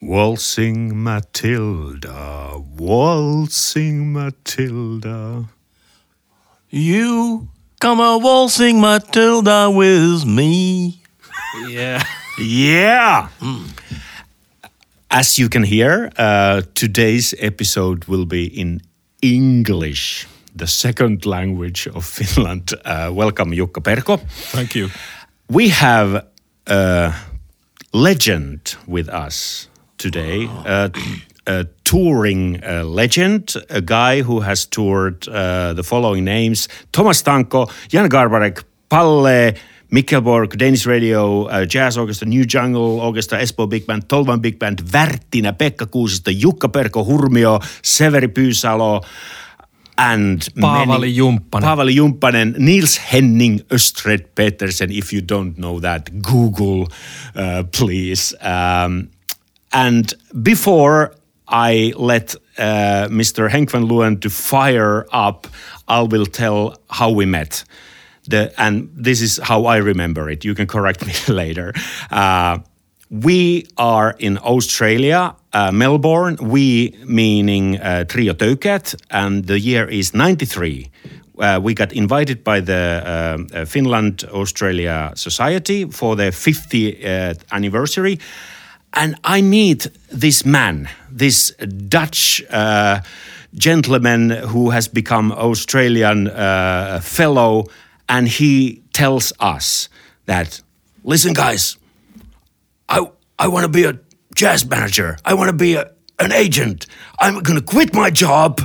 Waltzing Matilda, waltzing Matilda. You come a waltzing Matilda with me. Yeah. Yeah. As you can hear, uh, today's episode will be in English, the second language of Finland. Uh, welcome, Jukka Perko. Thank you. We have a legend with us today, a, a touring uh, legend, a guy who has toured uh, the following names Thomas Tanko, Jan Garbarek, Palle, Mikkelborg, Danish Radio, uh, Jazz Orchestra, New Jungle Orchestra, Espoo Big Band, Tolvan Big Band, Värttinä, Pekka Kuusisto, Jukka Perko, Hurmio, Severi Pyysalo, and Paavali Jumppanen. Paavali Jumppanen, Niels Henning Östred Petersen. If you don't know that, Google, uh, please. Um, and before I let uh, Mr. Henk van Leeuwen to fire up, I will tell how we met. The, and this is how I remember it. You can correct me later. Uh, we are in Australia, uh, Melbourne. We meaning uh, Trio Töykeät, and the year is 93. Uh, we got invited by the um, uh, Finland Australia Society for the 50th anniversary. And I meet this man, this Dutch uh, gentleman who has become Australian uh, fellow, and he tells us that, listen, guys, I I want to be a jazz manager. I want to be a, an agent. I'm going to quit my job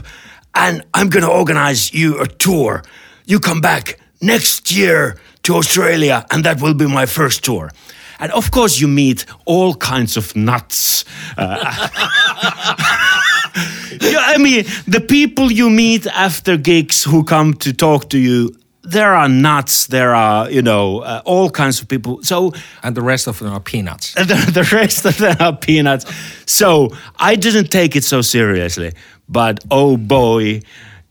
and I'm going to organize you a tour. You come back next year to Australia and that will be my first tour. And of course, you meet all kinds of nuts. Uh, I mean, the people you meet after gigs who come to talk to you, there are nuts, there are, you know, uh, all kinds of people. So And the rest of them are peanuts. the, the rest of them are peanuts. So I didn't take it so seriously. But oh boy,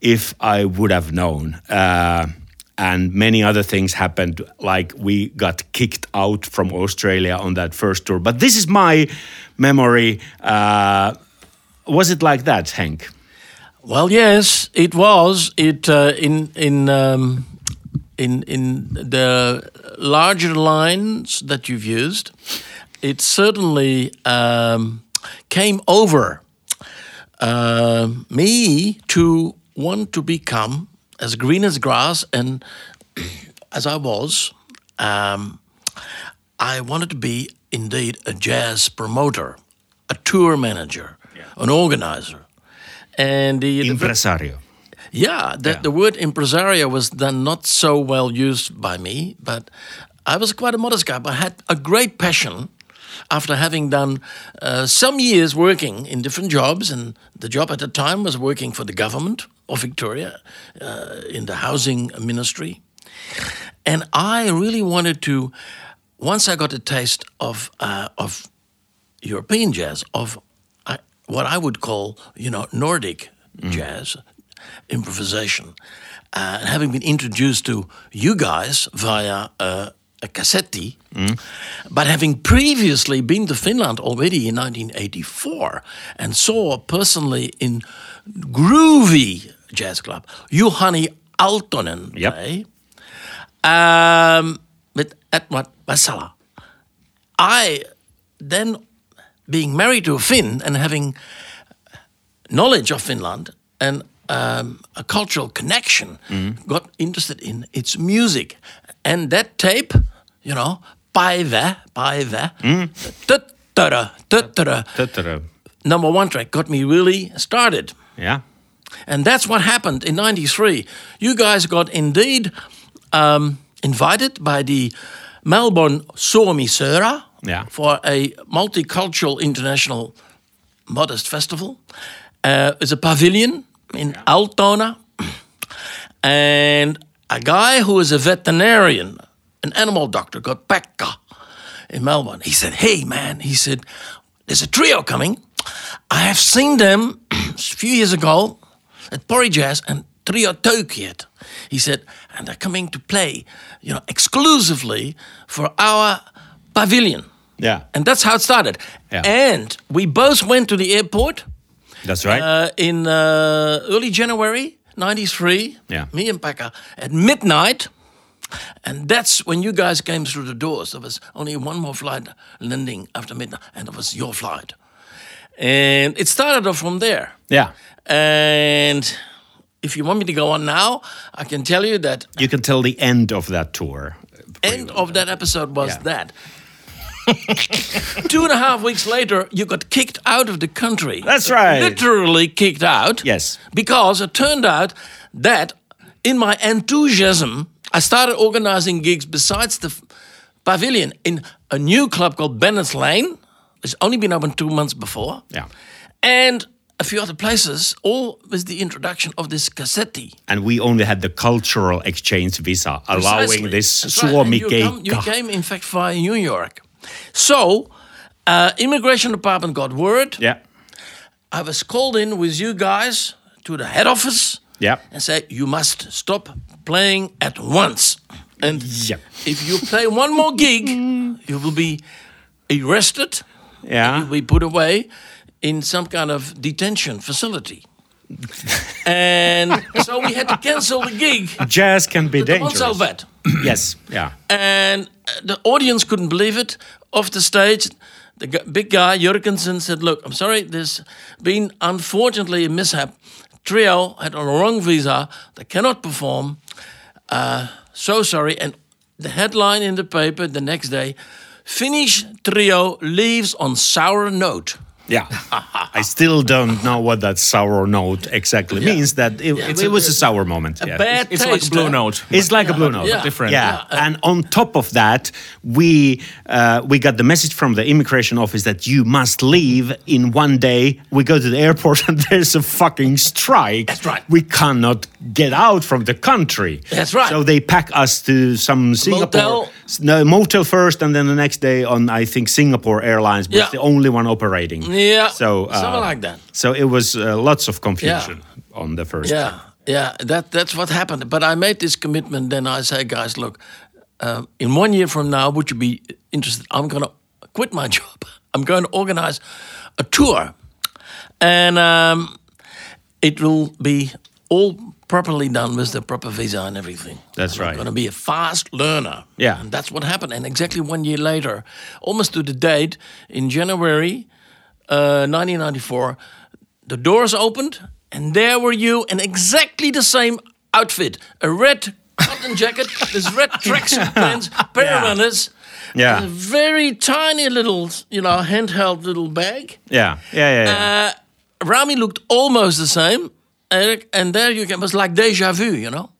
if I would have known. Uh, and many other things happened, like we got kicked out from Australia on that first tour. But this is my memory. Uh, was it like that, Hank? Well, yes, it was. It uh, in in um, in in the larger lines that you've used. It certainly um, came over uh, me to want to become as green as grass, and as I was, um, I wanted to be indeed a jazz promoter, a tour manager, an organizer. And the, the Impresario. yeah, the, the word impresario was then not so well used by me, but I was quite a modest guy, but I had a great passion after having done uh, some years working in different jobs. And the job at the time was working for the government of Victoria uh, in the housing ministry. And I really wanted to, once I got a taste of, uh, of European jazz, of I, what I would call, you know, Nordic jazz, improvisation, uh, and having been introduced to you guys via uh, a cassette, but having previously been to Finland already in 1984 and saw personally in groovy jazz club Juhani Aaltonen Yep. play um, with Edward Vesala. I then, being married to a Finn and having knowledge of Finland and um, a cultural connection, got interested in its music. And that tape, you know, tuttara, tuttara, Tuttara. number one track got me really started. Yeah. And that's what happened in 93. You guys got indeed um, invited by the Melbourne Suomi-Seura Yeah. for a multicultural international modest festival. Uh, it's a pavilion in Altona. And a guy who is a veterinarian, an animal doctor, got Pekka in Melbourne. He said, Hey, man, he said, there's a trio coming. I have seen them a few years ago at Pori Jazz and Trio Töykeät. He said, and they're coming to play, you know, exclusively for our pavilion. Yeah. And that's how it started. Yeah. And we both went to the airport That's right. uh, in uh, early January 93. Yeah. Me and Pekka at midnight. And that's when you guys came through the doors. There was only one more flight landing after midnight, and it was your flight. And it started off from there. yeah. And if you want me to go on now, I can tell you that You can tell the end of that tour. end of that episode was Yeah. that. Two and a half weeks later, you got kicked out of the country. That's right. Literally kicked out. Yes. Because it turned out that in my enthusiasm, I started organizing gigs besides the pavilion in a new club called Bennett's Lane. It's only been open two months before. Yeah. And a few other places, all with the introduction of this cassetti. And we only had the cultural exchange visa, allowing this That's right. You, come- you came, in fact, via New York. So, uh, immigration department got word. Yeah. I was called in with you guys to the head office Yeah. and say you must stop playing at once. And Yeah. if you play one more gig, you will be arrested. Yeah. You'll be put away in some kind of detention facility. and so we had to cancel the gig. Jazz can be dangerous. Montsalvat. yes. Yeah. And the audience couldn't believe it. Off the stage, the big guy, Jorgensen, said, Look, I'm sorry, there's been unfortunately a mishap. Trio had a wrong visa. They cannot perform. Uh, so sorry. And the headline in the paper the next day Finnish trio leaves on sour note. Yeah. I still don't know what that sour note exactly means. That it, it, It's it a- was a sour moment. A yeah. bad It's like a taste, blue note. It's like a blue note, Yeah. different. Yeah, Yeah. and on top of that, we uh, we got the message from the immigration office that you must leave in one day. We go to the airport and there's a fucking strike. That's right. We cannot get out from the country. That's right. So they pack us to some Singapore Motel. No motel first, and then the next day on I think Singapore Airlines was Yeah. the only one operating. Yeah, So uh, something like that. So it was uh, lots of confusion on the first. Yeah, yeah, that that's what happened. But I made this commitment. Then I say, guys, look, um, in one year from now, would you be interested? I'm gonna quit my job. I'm going to organize a tour, and um, it will be all properly done with the proper visa and everything. That's right. going to be a fast learner. Yeah. and that's what happened. And exactly one year later, almost to the date, in January uh, 1994, the doors opened, and there were you in exactly the same outfit a red cotton jacket, this red tracksuit pants, pair of Yeah. runners, Yeah. a very tiny little, you know, handheld little bag. Yeah, yeah, yeah. yeah. Uh, Rami looked almost the same, Eric, and there you can, it was like deja vu, you know.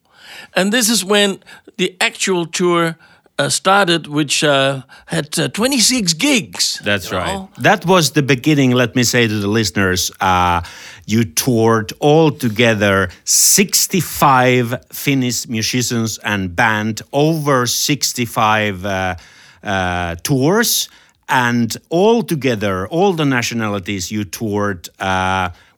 And this is when the actual tour uh, started, which uh, had uh, 26 gigs. That's right. know. That was the beginning. Let me say to the listeners, uh, you toured all together 65 Finnish musicians and band, over 65 uh, uh, tours, and all together, all the nationalities you toured.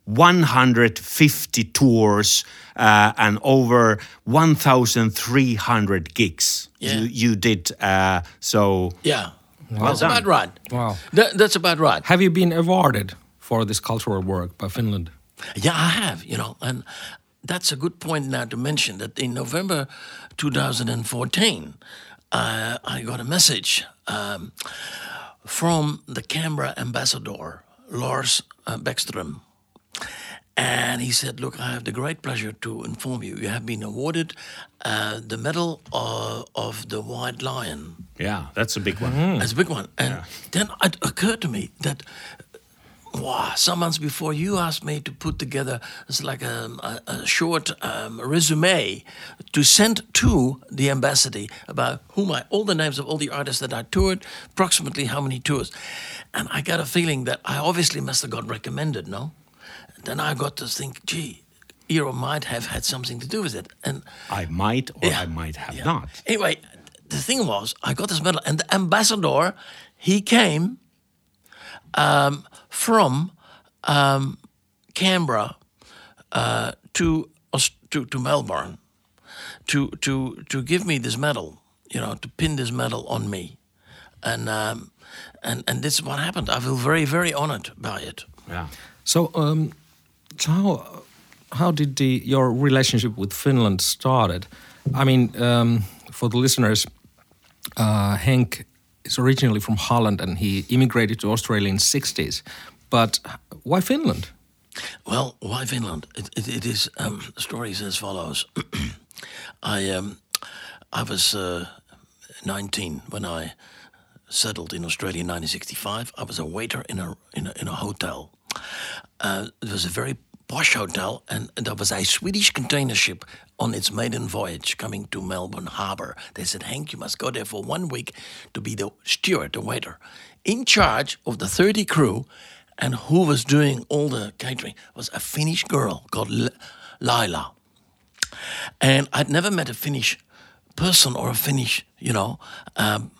Uh, 150 tours uh, and over 1,300 gigs Yeah. you, you did. Uh, so Yeah. that's done. about right. Wow. That, that's about right. Have you been awarded for this cultural work by Finland? Yeah, I have, you know, and that's a good point now to mention that in November 2014, uh, I got a message um, from the Canberra ambassador, Lars uh, Beckström. And he said, Look, I have the great pleasure to inform you, you have been awarded uh, the Medal of, of the White Lion. Yeah, that's a big one. That's a big one. And then it occurred to me that, wow, some months before you asked me to put together it's like a, a, a short um, resume to send to the embassy about whom I, all the names of all the artists that I toured, approximately how many tours. And I got a feeling that I obviously must have got recommended, no? Then I got to think, gee, Iiro might have had something to do with it. And I might or Yeah. I might have yeah. not. Anyway, the thing was, I got this medal, and the ambassador, he came um, from um, Canberra uh, to, to to Melbourne to to to give me this medal, you know, to pin this medal on me, and um, and and this is what happened. I feel very very honored by it. Yeah. So, um, so how how did the your relationship with Finland started? I mean, um, for the listeners, uh, is originally from Holland and he immigrated to Australia in '60s. But why Finland? Well, why Finland? It, it, it is um, the story is as follows. I um, I was uh, 19 when I settled in Australia in 1965. I was a waiter in a in a, in a hotel. Uh, it was a very posh hotel, and there was a Swedish container ship on its maiden voyage coming to Melbourne Harbour. They said, Hank, you must go there for one week to be the steward, the waiter, in charge of the 30 crew. And who was doing all the catering was a Finnish girl called L- Laila. And I'd never met a Finnish person or a Finnish, you know, um,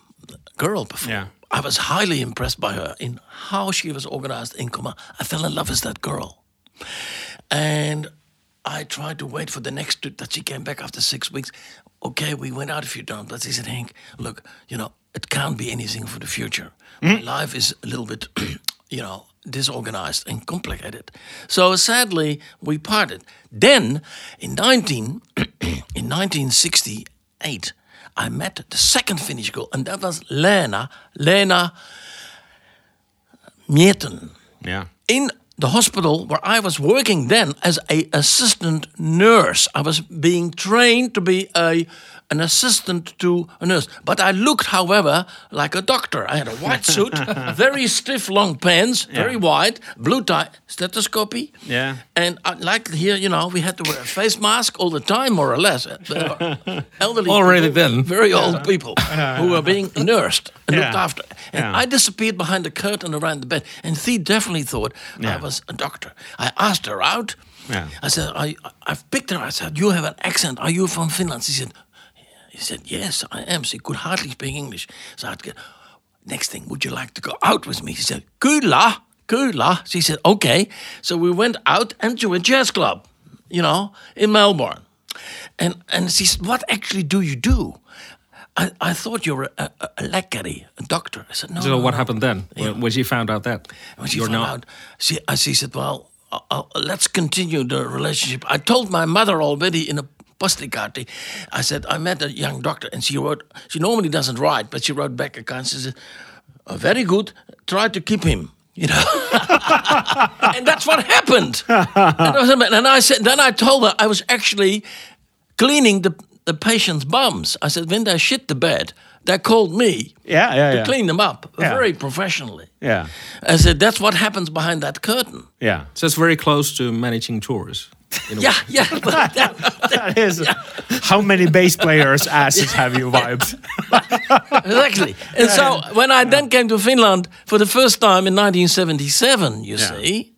girl before. Yeah. I was highly impressed by her in how she was organized in Kuma. I fell in love with that girl. And I tried to wait for the next trip that she came back after six weeks. Okay, we went out a few times, but she said, Hank, look, you know, it can't be anything for the future. My hmm? life is a little bit, you know, disorganized and complicated. So sadly, we parted. Then, in 19, in 1968, I met the second Finnish girl, and that was Lena, Lena Mieten Yeah. in the hospital where I was working then as a assistant nurse. I was being trained to be a an assistant to a nurse. But I looked, however, like a doctor. I had a white suit, very stiff, long pants, very wide, blue tie, stethoscope. Yeah. And I, like here, you know, we had to wear a face mask all the time, more or less. Elderly Already people, then. very old people who were being nursed and looked after. And Yeah. I disappeared behind the curtain around the bed, and Thea definitely thought I was a doctor. I asked her out. Yeah. I said, I, I've picked her. I said, You have an accent. Are you from Finland? She said, He said, Yes, I am. She could hardly speak English. So I'd get, Next thing, would you like to go out with me? She said, Kyllä, kyllä. She said, Okay. So we went out and to a jazz club, you know, in Melbourne. And, and she said, What actually do you do? I, I thought you were a, a, a lääkäri, a doctor. I said, No. So no, what no." happened then when, when she found out that When she you're found not? out, she, uh, she said, "Well, uh, uh, let's continue the relationship." I told my mother already in a postikati. I said I met a young doctor, and she wrote. She normally doesn't write, but she wrote back a kind. She said, "Uh, "Very good. Try to keep him." You know, and that's what happened. and, I was- and I said, then I told her I was actually cleaning the the patient's bums. I said, when they shit the bed, they called me Yeah, yeah, to yeah. clean them up Yeah. very professionally. Yeah. I said, that's what happens behind that curtain. Yeah. So it's very close to managing tours. Yeah, yeah. but that- That is. How many bass players' asses have you wiped? exactly. And so when I then came to Finland for the first time in 1977, you Yeah. see,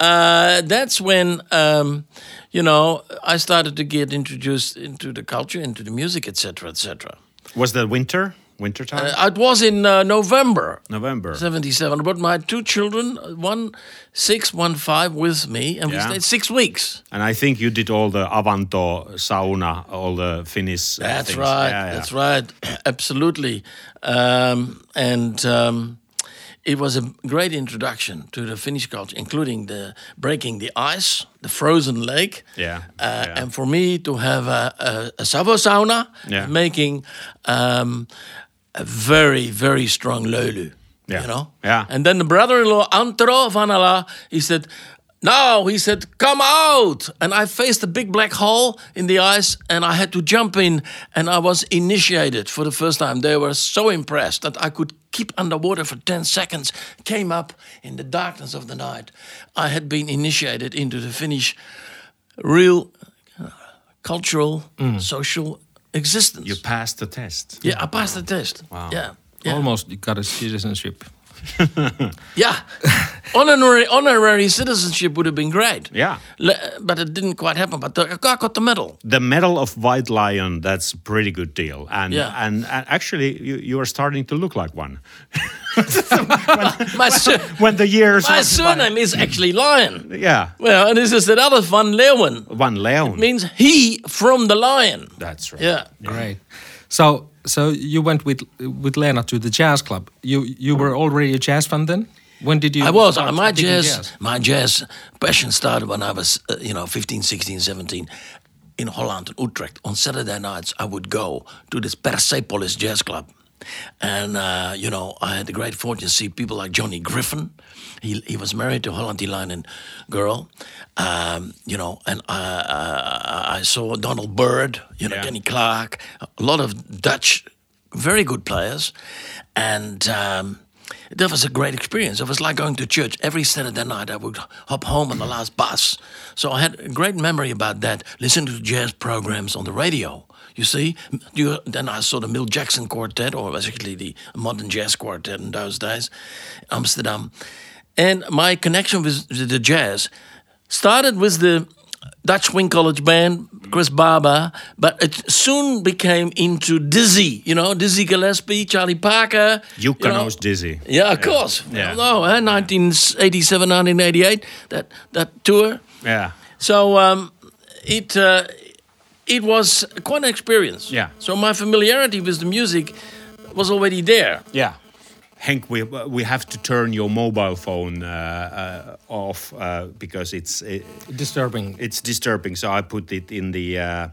uh, that's when, um, you know, I started to get introduced into the culture, into the music, etc., etc. Was that winter? Winter time? Uh, it was in uh, November. November. 77. I brought my two children, one six, one five, with me, and we stayed six weeks. And I think you did all the Avanto sauna, all the Finnish. uh, That's things. right. Yeah, yeah. That's right. Absolutely. Um, and um, it was a great introduction to the Finnish culture, including the breaking the ice, the frozen lake. Yeah, Uh, yeah. And for me to have a, a, a Savo sauna, Yeah. making um, a very, very strong löyly. Yeah. You know? Yeah. And then the brother-in-law, Antero Vanala, he said, no, he said, come out. And I faced a big black hole in the ice and I had to jump in and I was initiated for the first time. They were so impressed that I could keep underwater for 10 seconds, came up in the darkness of the night. I had been initiated into the Finnish real uh, cultural, social existence. You passed the test. yeah, I passed the test. Wow. Yeah. yeah. Almost you got a citizenship. Yeah, honorary honorary citizenship would have been great. Yeah. Le- but it didn't quite happen. But the, I got the medal. The Medal of White Lion, that's a pretty good deal. And, Yeah. and, and actually, you, you are starting to look like one. My, sur- When the years my went by- surname is actually Lion. Yeah. Well, and this is that other Van Leeuwen. One Leon. Means he from the lion. That's right. Yeah. Great. So, so you went with with Lena to the jazz club. You you were already a jazz fan then. When did you? I was. start My digging jazz, my jazz passion started when I was, uh, you know, 15, 16, 17 in Holland, in Utrecht. On Saturday nights, I would go to this Persepolis Jazz Club. And, uh, you know, I had the great fortune to see people like Johnny Griffin. He, he was married to a Holland Line girl, um, you know, and I, I, I saw Donald Byrd, you know, Yeah. Kenny Clarke, a lot of Dutch, very good players. And um, that was a great experience. It was like going to church every Saturday night. I would hop home on the last bus. So I had a great memory about that, listening to jazz programs on the radio. You see, you, then I saw the Milt Jackson Quartet, or basically the modern jazz quartet in those days, Amsterdam. And my connection with the jazz started with the Dutch Swing College Band, Chris Barber, but it soon became into Dizzy, you know, Dizzy Gillespie, Charlie Parker. you Jukka know. dizzy. Yeah, of course. Yeah. No, eh, 1987, 1988, that, that tour. Yeah. So um, it uh, it was quite an experience. Yeah. So my familiarity with the music was already there. Yeah. Hank, we, we have to turn your mobile phone uh, uh, off uh, because it's it, Disturbing. it's disturbing. So I put it in the uh,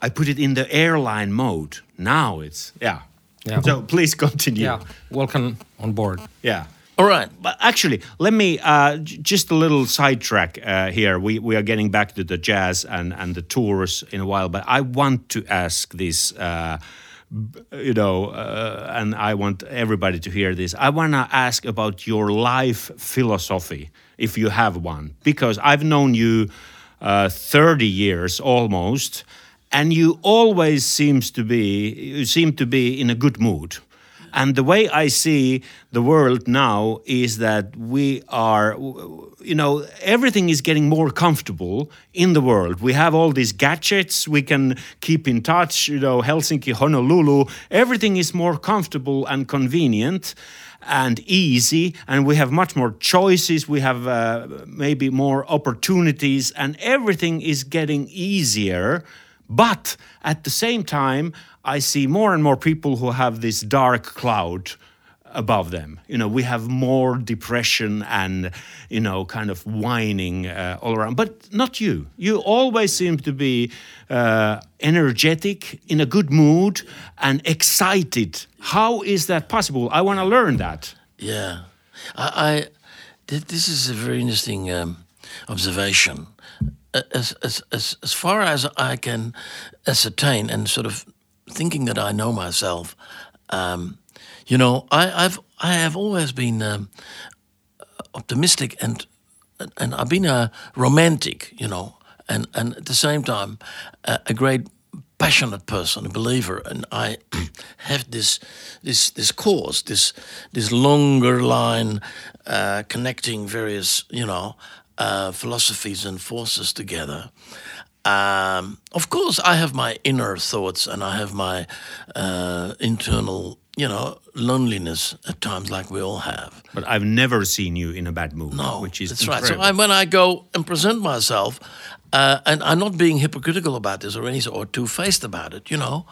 I put it in the airline mode. Now it's yeah. Yeah. So please continue. yeah. Welcome on board. Yeah. All right. But actually, let me uh, just a little sidetrack uh, here. We we are getting back to the jazz and and the tours in a while, but I want to ask this. Uh, you know, uh, and I want everybody to hear this. I want to ask about your life philosophy, if you have one, because I've known you uh, 30 years almost, and you always seems to be you seem to be in a good mood. And the way I see the world now is that we are, you know, everything is getting more comfortable in the world. We have all these gadgets, we can keep in touch, you know, Helsinki, Honolulu, everything is more comfortable and convenient and easy, and we have much more choices, we have uh, maybe more opportunities, and everything is getting easier. But at the same time, I see more and more people who have this dark cloud above them. You know, we have more depression and, you know, kind of whining uh, all around. But not you. You always seem to be uh, energetic, in a good mood, and excited. How is that possible? I want to learn that. Yeah, I, I th- this is a very interesting um, observation. As, as as as far as I can ascertain, and sort of thinking that I know myself, um, you know, I, I've I have always been um, optimistic and and I've been a romantic, you know, and and at the same time a, a great passionate person, a believer, and I have this this this cause, this this longer line uh, connecting various, you know, uh, philosophies and forces together. Um, of course, I have my inner thoughts and I have my uh, internal, you know, loneliness at times, like we all have. But I've never seen you in a bad mood, No, which is that's right. So. I, when I go and present myself, uh, and I'm not being hypocritical about this or any or two-faced about it, you know,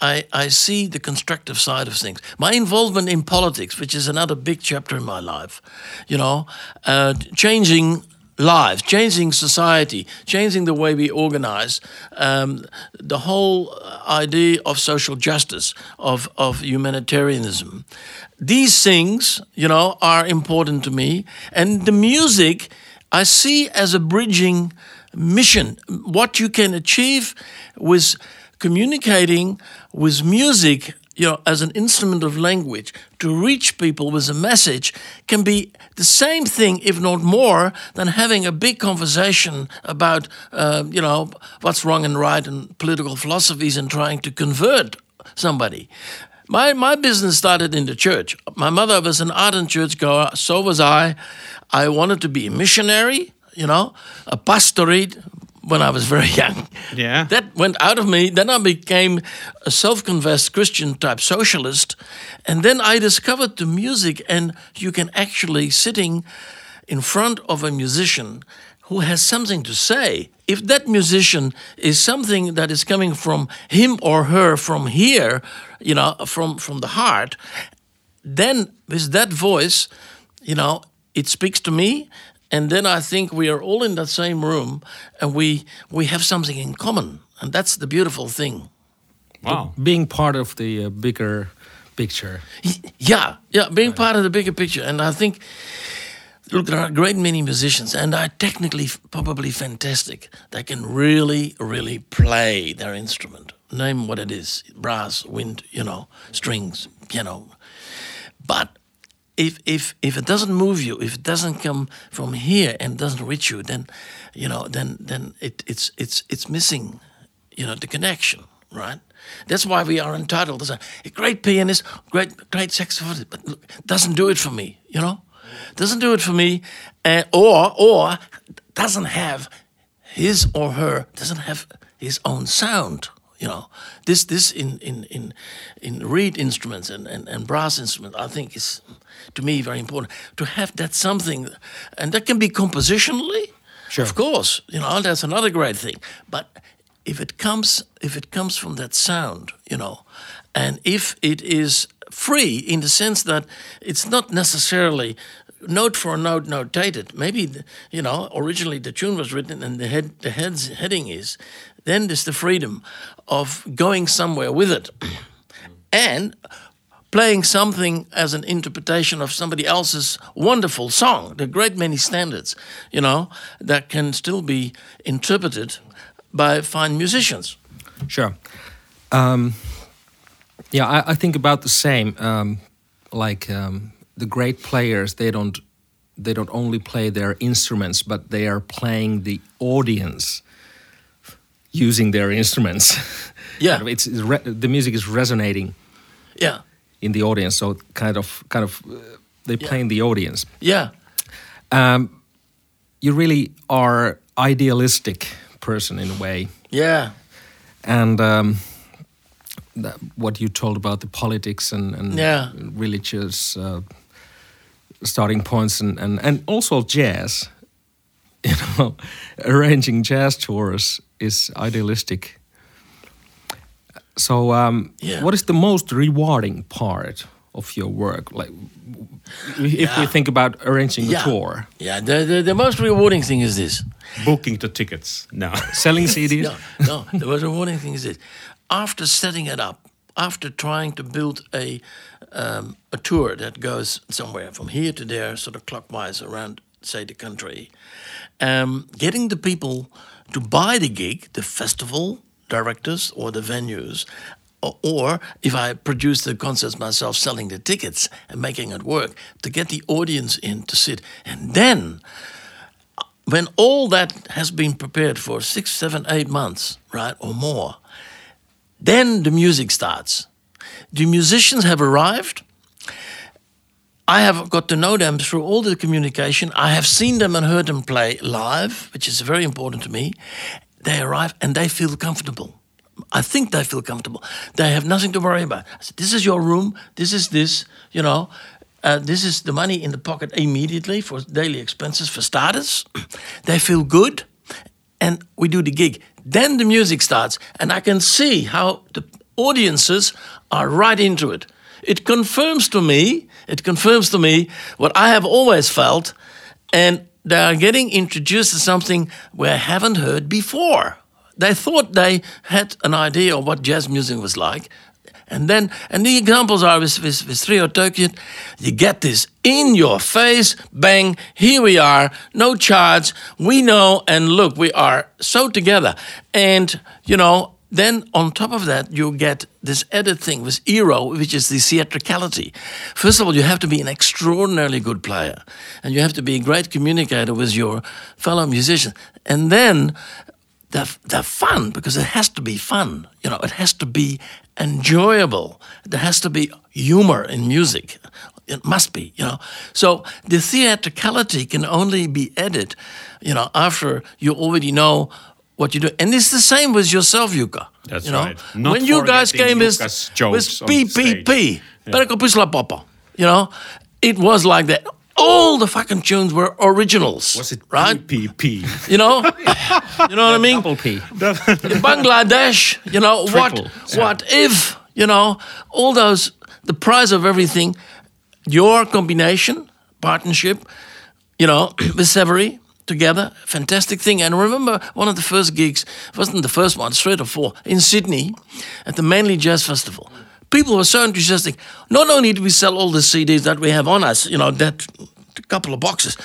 I I see the constructive side of things. My involvement in politics, which is another big chapter in my life, you know, uh, changing lives, changing society, changing the way we organize, um, the whole idea of social justice, of, of humanitarianism. These things, you know, are important to me. And the music I see as a bridging mission. What you can achieve with communicating with music you know, as an instrument of language to reach people with a message can be the same thing, if not more, than having a big conversation about, uh, you know, what's wrong and right and political philosophies and trying to convert somebody. My, my business started in the church. My mother was an ardent churchgoer, so was I. I wanted to be a missionary, you know, a pastorate, when I was very young. Yeah. That went out of me. Then I became a self confessed Christian type socialist. And then I discovered the music, and you can actually, sitting in front of a musician, who has something to say, if that musician is something that is coming from him or her from here, you know, from from the heart, then with that voice, you know, it speaks to me, and then I think we are all in that same room, and we we have something in common, and that's the beautiful thing. Wow. Being part of the uh, bigger picture. Yeah, yeah, being part of the bigger picture, and I think. Look, there are a great many musicians, and are technically probably fantastic. They can really, really play their instrument. Name what it is: brass, wind, you know, strings, piano. But if if if it doesn't move you, if it doesn't come from here and doesn't reach you, then you know, then then it, it's it's it's missing, you know, the connection, right? That's why we are entitled to say, a great pianist, great great saxophonist, but look, doesn't do it for me, you know, doesn't do it for me, uh, or or doesn't have his or her doesn't have his own sound you know this this in in in in reed instruments and, and, and brass instruments i think is to me very important to have that something and that can be compositionally Sure. of course you know that's another great thing but if it comes if it comes from that sound you know and if it is free in the sense that it's not necessarily note for note notated maybe you know originally the tune was written and the head the head's heading is then there's the freedom of going somewhere with it and playing something as an interpretation of somebody else's wonderful song. There are a great many standards, you know, that can still be interpreted by fine musicians. Sure. Um, yeah, I, I think about the same. Um, like um, the great players, they don't they don't only play their instruments, but they are playing the audience using their instruments. Yeah. It's, it's re- the music is resonating Yeah, in the audience, so kind of kind of uh, they play in the audience. yeah, Um, you really are idealistic person in a way. yeah, and um, that, what you told about the politics and, and Yeah. religious uh, starting points and, and, and also jazz you know arranging jazz tours is idealistic so um, Yeah. what is the most rewarding part of your work like if we think about arranging yeah. a tour Yeah, the, the, the most rewarding thing is this. Booking the tickets. No. selling cds No, no. The most rewarding thing is this: after setting it up, after trying to build a um, a tour that goes somewhere from here to there, sort of clockwise around, say, the country, um, getting the people to buy the gig, the festival directors or the venues. Or if I produce the concerts myself, selling the tickets and making it work to get the audience in to sit. And then when all that has been prepared for six, seven, eight months, right, or more, then the music starts. The musicians have arrived. I have got to know them through all the communication. I have seen them and heard them play live, which is very important to me. They arrive and they feel comfortable. I think they feel comfortable. They have nothing to worry about. I said, this is your room. This is this. You know, uh, this is the money in the pocket immediately for daily expenses for starters. they feel good, and we do the gig. Then the music starts, and I can see how the audiences are right into it. It confirms to me, it confirms to me what I have always felt, and they are getting introduced to something we haven't heard before. They thought they had an idea of what jazz music was like. And then, and the examples are with, with, with Trio Töykeät, you get this in your face, bang, here we are, no charge, we know, and look, we are so together. And, you know, then on top of that, you get this added thing with Iiro, which is the theatricality. First of all, you have to be an extraordinarily good player, and you have to be a great communicator with your fellow musicians. And then the, the fun, because it has to be fun, you know, it has to be enjoyable. There has to be humor in music. It must be, you know. So the theatricality can only be added, you know, after you already know what you do. And it's the same with yourself, Jukka. That's you know? right. Not when you guys came with, Jukka's jokes with on PPP, stage. Perko Papa, you know, it was like that. all the fucking tunes were originals. Was it right? PPP? You know, you know what I mean. Double P. In Bangladesh, you know Triple. what? What if you know all those? The price of everything, your combination partnership, you know, with Severi together, fantastic thing. And remember, one of the first gigs wasn't the first one, straight or four in Sydney at the Manly Jazz Festival. People were so enthusiastic. Not only did we sell all the CDs that we have on us, you know, that couple of boxes.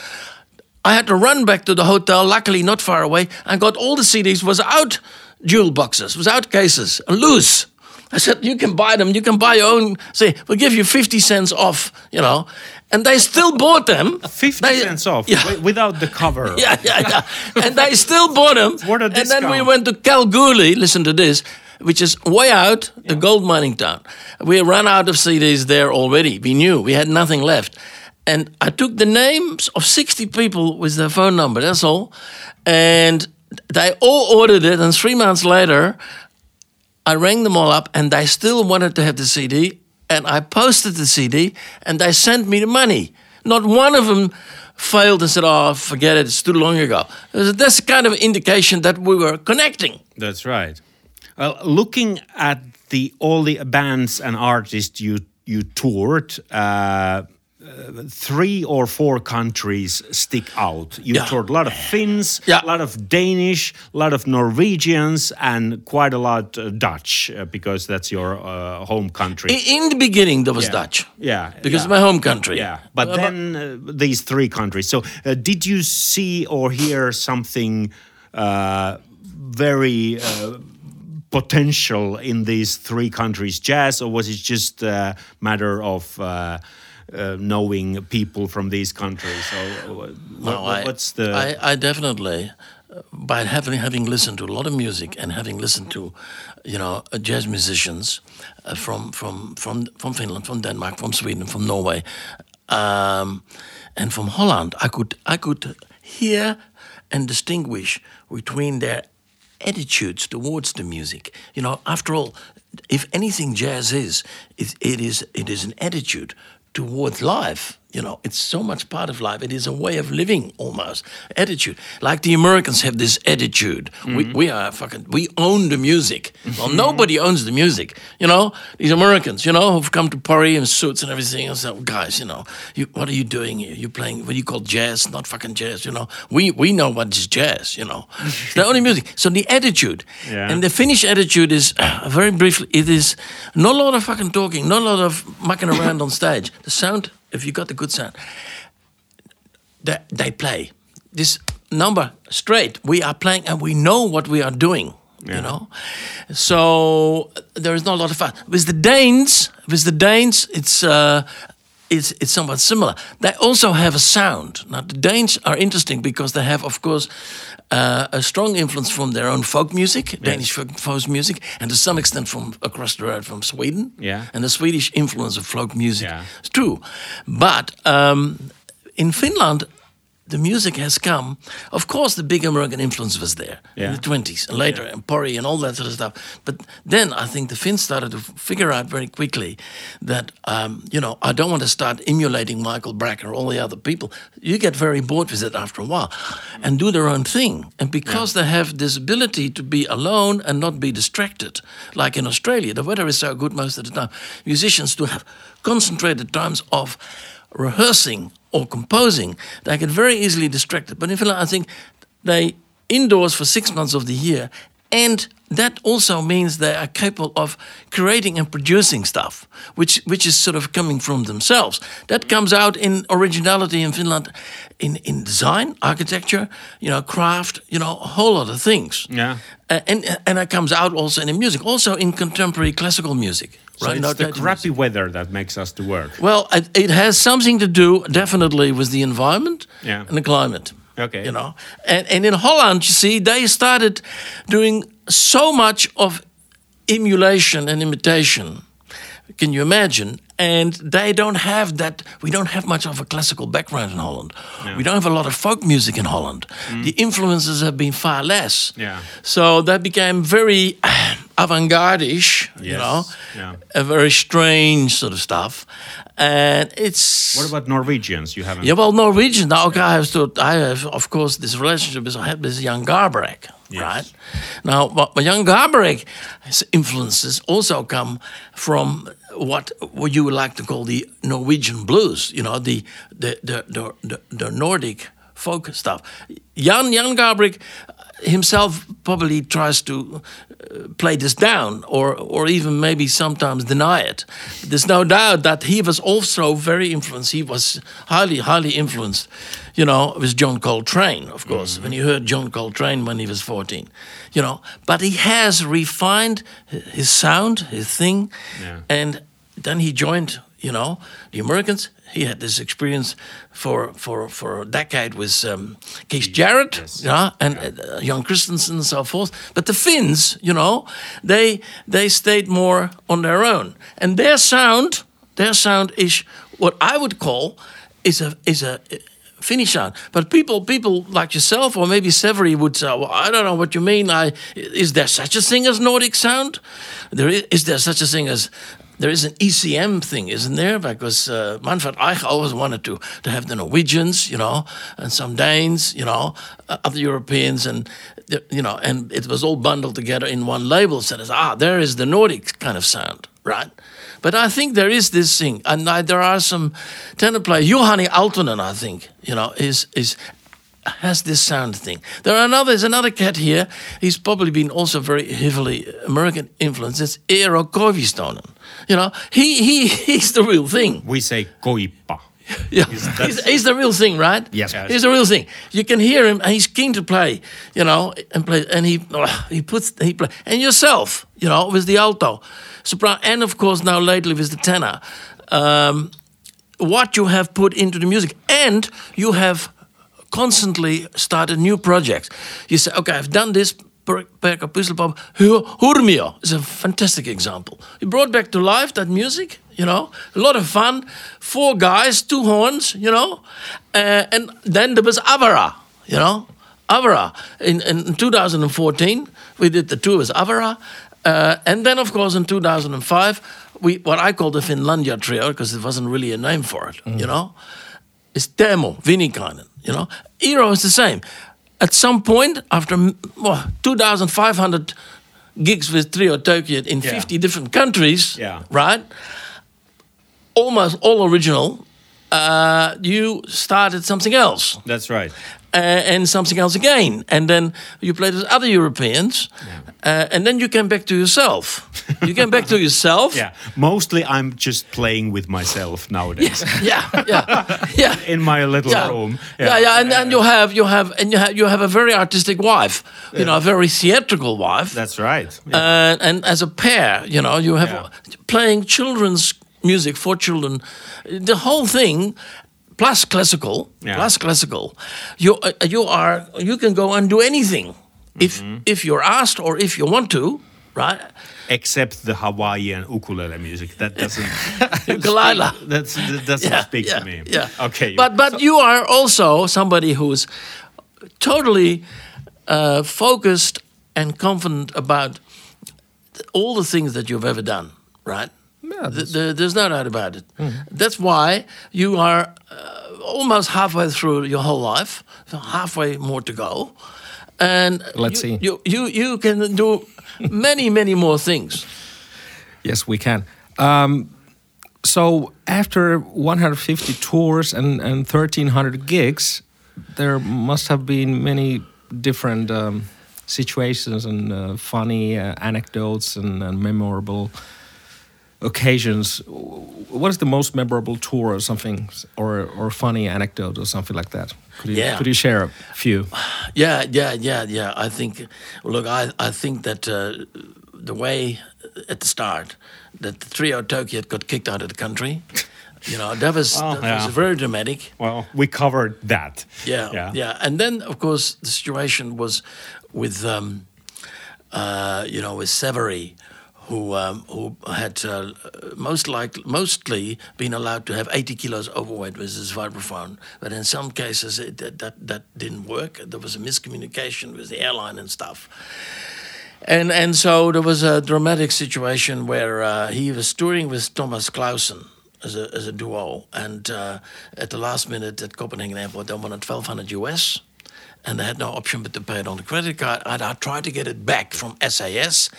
I had to run back to the hotel, luckily not far away, and got all the CDs was out jewel boxes, was out cases, loose. I said, you can buy them, you can buy your own. Say, we'll give you 50 cents off, you know. And they still bought them. 50 They- cents off Yeah. without the cover. Yeah, yeah, yeah. and they still bought them. What a and then we went to Kalgoorlie, listen to this, which is way out, the gold mining town. We ran out of CDs there already. We knew we had nothing left. And I took the names of 60 people with their phone number, that's all. And they all ordered it. And three months later, I rang them all up and they still wanted to have the CD. And I posted the CD and they sent me the money. Not one of them failed and said, Oh, forget it, it's too long ago. That's kind of indication that we were connecting. That's right. Well, looking at the all the bands and artists you you toured, uh, three or four countries stick out. You Yeah. toured a lot of Finns, Yeah. a lot of Danish, a lot of Norwegians, and quite a lot uh, Dutch uh, because that's your uh, home country. I- In the beginning, there was Yeah. Dutch. Yeah, Because my home country. Yeah, but Uh, then uh, these three countries. So, uh, did you see or hear something uh, very potential in these three countries, jazz, or was it just a matter of uh, knowing people from these countries? So, uh, what, I- what's the? I, I definitely, by having having listened to a lot of music and having listened to, you know, uh, jazz musicians uh, from from from from Finland, from Denmark, from Sweden, from Norway, um, and from Holland, I could I could hear and distinguish between their attitudes towards the music. You know, after all, if anything jazz is, it, it is it is an attitude towards life. You know, it's so much part of life. It is a way of living almost. Attitude. Like the Americans have this attitude. We, mm-hmm. we are fucking, we own the music. Well, nobody owns the music. You know, these Americans, you know, who've come to party in suits and everything. And so, oh, guys, you know, you, what are you doing here? You're playing what you call jazz, not fucking jazz, you know. We, we know what is jazz, you know. It's the only music. So the attitude. Yeah. And the Finnish attitude is, uh, very briefly, it is not a lot of fucking talking, not a lot of mucking around on stage. The sound, if you got the good sound, they, they play this number straight. We are playing and we know what we are doing. You know, so there is not a lot of fun with the Danes. With the Danes, it's uh, it's it's somewhat similar. They also have a sound. Now the Danes are interesting because they have, of course, uh, a strong influence from their own folk music, Danish folk, folk music, and to some extent from across the road from Sweden. Yeah. and the Swedish influence of folk music. Yeah. It's true, but um, in Finland, the music has come. Of course, the big American influence was there Yeah. in the twenties and later, and Pori and all that sort of stuff. But then I think the Finns started to figure out very quickly that um, you know I don't want to start emulating Michael Brecker or all the other people. You get very bored with it after a while, and do their own thing. And because they have this ability to be alone and not be distracted, like in Australia, the weather is so good most of the time. Musicians do have concentrated times of rehearsing or composing, they get very easily distracted. But in Finland, I think they indoors for six months of the year, and that also means they are capable of creating and producing stuff, which which is sort of coming from themselves. That comes out in originality in Finland, in in design, architecture, you know, craft, you know, a whole lot of things. Yeah. Uh, and and it comes out also in music, also in contemporary classical music. so right? it's Not the crappy weather that makes us to work. well, it, it has something to do definitely with the environment Yeah. and the climate. Okay. You know, and, and in Holland, you see, they started doing so much of emulation and imitation. Can you imagine? And they don't have that. We don't have much of a classical background in Holland. We don't have a lot of folk music in Holland. The influences have been far less. Mm. Yeah. So that became very, avant-garde-ish, you know, yeah. a very strange sort of stuff, and it's What about Norwegians? You haven't. yeah, well, Norwegian. Now, okay, I have to. I have, of course, this relationship is I had with Jan Garbarek, Yes. right? Now, but, Jan Garbarek's influences also come from what what you would like to call the Norwegian blues. You know, the the the the, the, the Nordic folk stuff. Jan Jan Garbarek himself probably tries to uh, play this down or or even maybe sometimes deny it. There's no doubt that he was also very influenced. He was highly highly influenced you know with John Coltrane of course when you heard John Coltrane when he was 14 you know. But he has refined his sound his thing Yeah. and then he joined you know the Americans he had this experience for for for a decade with um, Keith Jarrett, yes. yeah, and uh, Jan Christensen and so forth. But the Finns, you know, they they stayed more on their own, and their sound, their sound is what I would call is a is a Finnish sound. But people people like yourself or maybe Severi would say, well, I don't know what you mean. I is there such a thing as Nordic sound? There is, is there such a thing as there is an ECM thing, isn't there? Because uh, Manfred Eicher always wanted to to have the Norwegians, you know, and some Danes, you know, uh, other Europeans, and you know, and it was all bundled together in one label. Said as ah, there is the Nordic kind of sound, right? But I think there is this thing, and I, there are some tenor players. Juhani Aaltonen, I think, you know, is is has this sound thing. There are another, there's another cat here. He's probably been also very heavily American influenced. It's Eero Koivistoinen. You know, he he he's the real thing. We say koippa. Yeah, he's, he's the real thing, right? Yes. He's the real thing. You can hear him, and he's keen to play. You know, and play, and he he puts he play, and yourself, you know, with the alto, soprano, and of course now lately with the tenor. Um, what you have put into the music, and you have constantly start a new project. You say, okay, I've done this. Per- Perka Hu- Hurmio is a fantastic example. He brought back to life that music, you know, a lot of fun. Four guys, two horns, you know, uh, and then there was Avara, you know, Avara. In, in 2014, we did the tour with Avara, uh, and then of course in 2005, we what I call the Finlandia trio because it wasn't really a name for it, you know is Teemu Viinikainen. You know, Iiro is the same. At some point, after well, 2,500 gigs with Trio Töykeät in Yeah. 50 different countries, Yeah. right? Almost all original. Uh, you started something else That's right. Uh, and something else again. And then you played with other Europeans. Uh, and then you came back to yourself. You came back to yourself. Yeah. Mostly I'm just playing with myself nowadays. Yeah, yeah, yeah. yeah. In my little yeah. room. Yeah, yeah, and, and you have you have and you have you have a very artistic wife, you know, a very theatrical wife. That's right. Yeah. Uh, and as a pair, you know, you have Yeah. playing children's music for children, the whole thing, plus classical, Yeah. plus classical. You uh, you are you can go and do anything if Mm-hmm. if you're asked or if you want to, right? Except the Hawaiian ukulele music. That doesn't. Ukulele. That's, that doesn't speak yeah, to me. Yeah. Okay. But but you are also somebody who's totally uh, focused and confident about all the things that you've ever done, right? Yeah, Th- th- there's no doubt about it. That's why you are uh, almost halfway through your whole life, so halfway more to go, and Let's you, see. You you you can do many many more things. Yes, we can. Um, so after 150 tours and, and 1,300 gigs, there must have been many different um, situations and uh, funny uh, anecdotes and, and memorable occasions. What is the most memorable tour or something, or or funny anecdote or something like that? Could you, Yeah. could you share a few? Yeah, yeah, yeah, yeah. I think, look, I, I think that uh, the way at the start that the Trio Töykeät got kicked out of the country, you know, that was, Oh, that yeah. was very dramatic. well, we covered that. Yeah, Yeah. yeah, And then, of course, the situation was with, um, uh, you know, with Severi, who um, who had uh, most like mostly been allowed to have 80 kilos overweight with his vibraphone, but in some cases it, that, that that didn't work. There was a miscommunication with the airline and stuff. And and so there was a dramatic situation where uh, he was touring with Thomas Clausen as a as a duo, and uh, at the last minute at Copenhagen Airport, they wanted twelve hundred US. And they had no option but to pay it on the credit card. And I tried to get it back from SAS,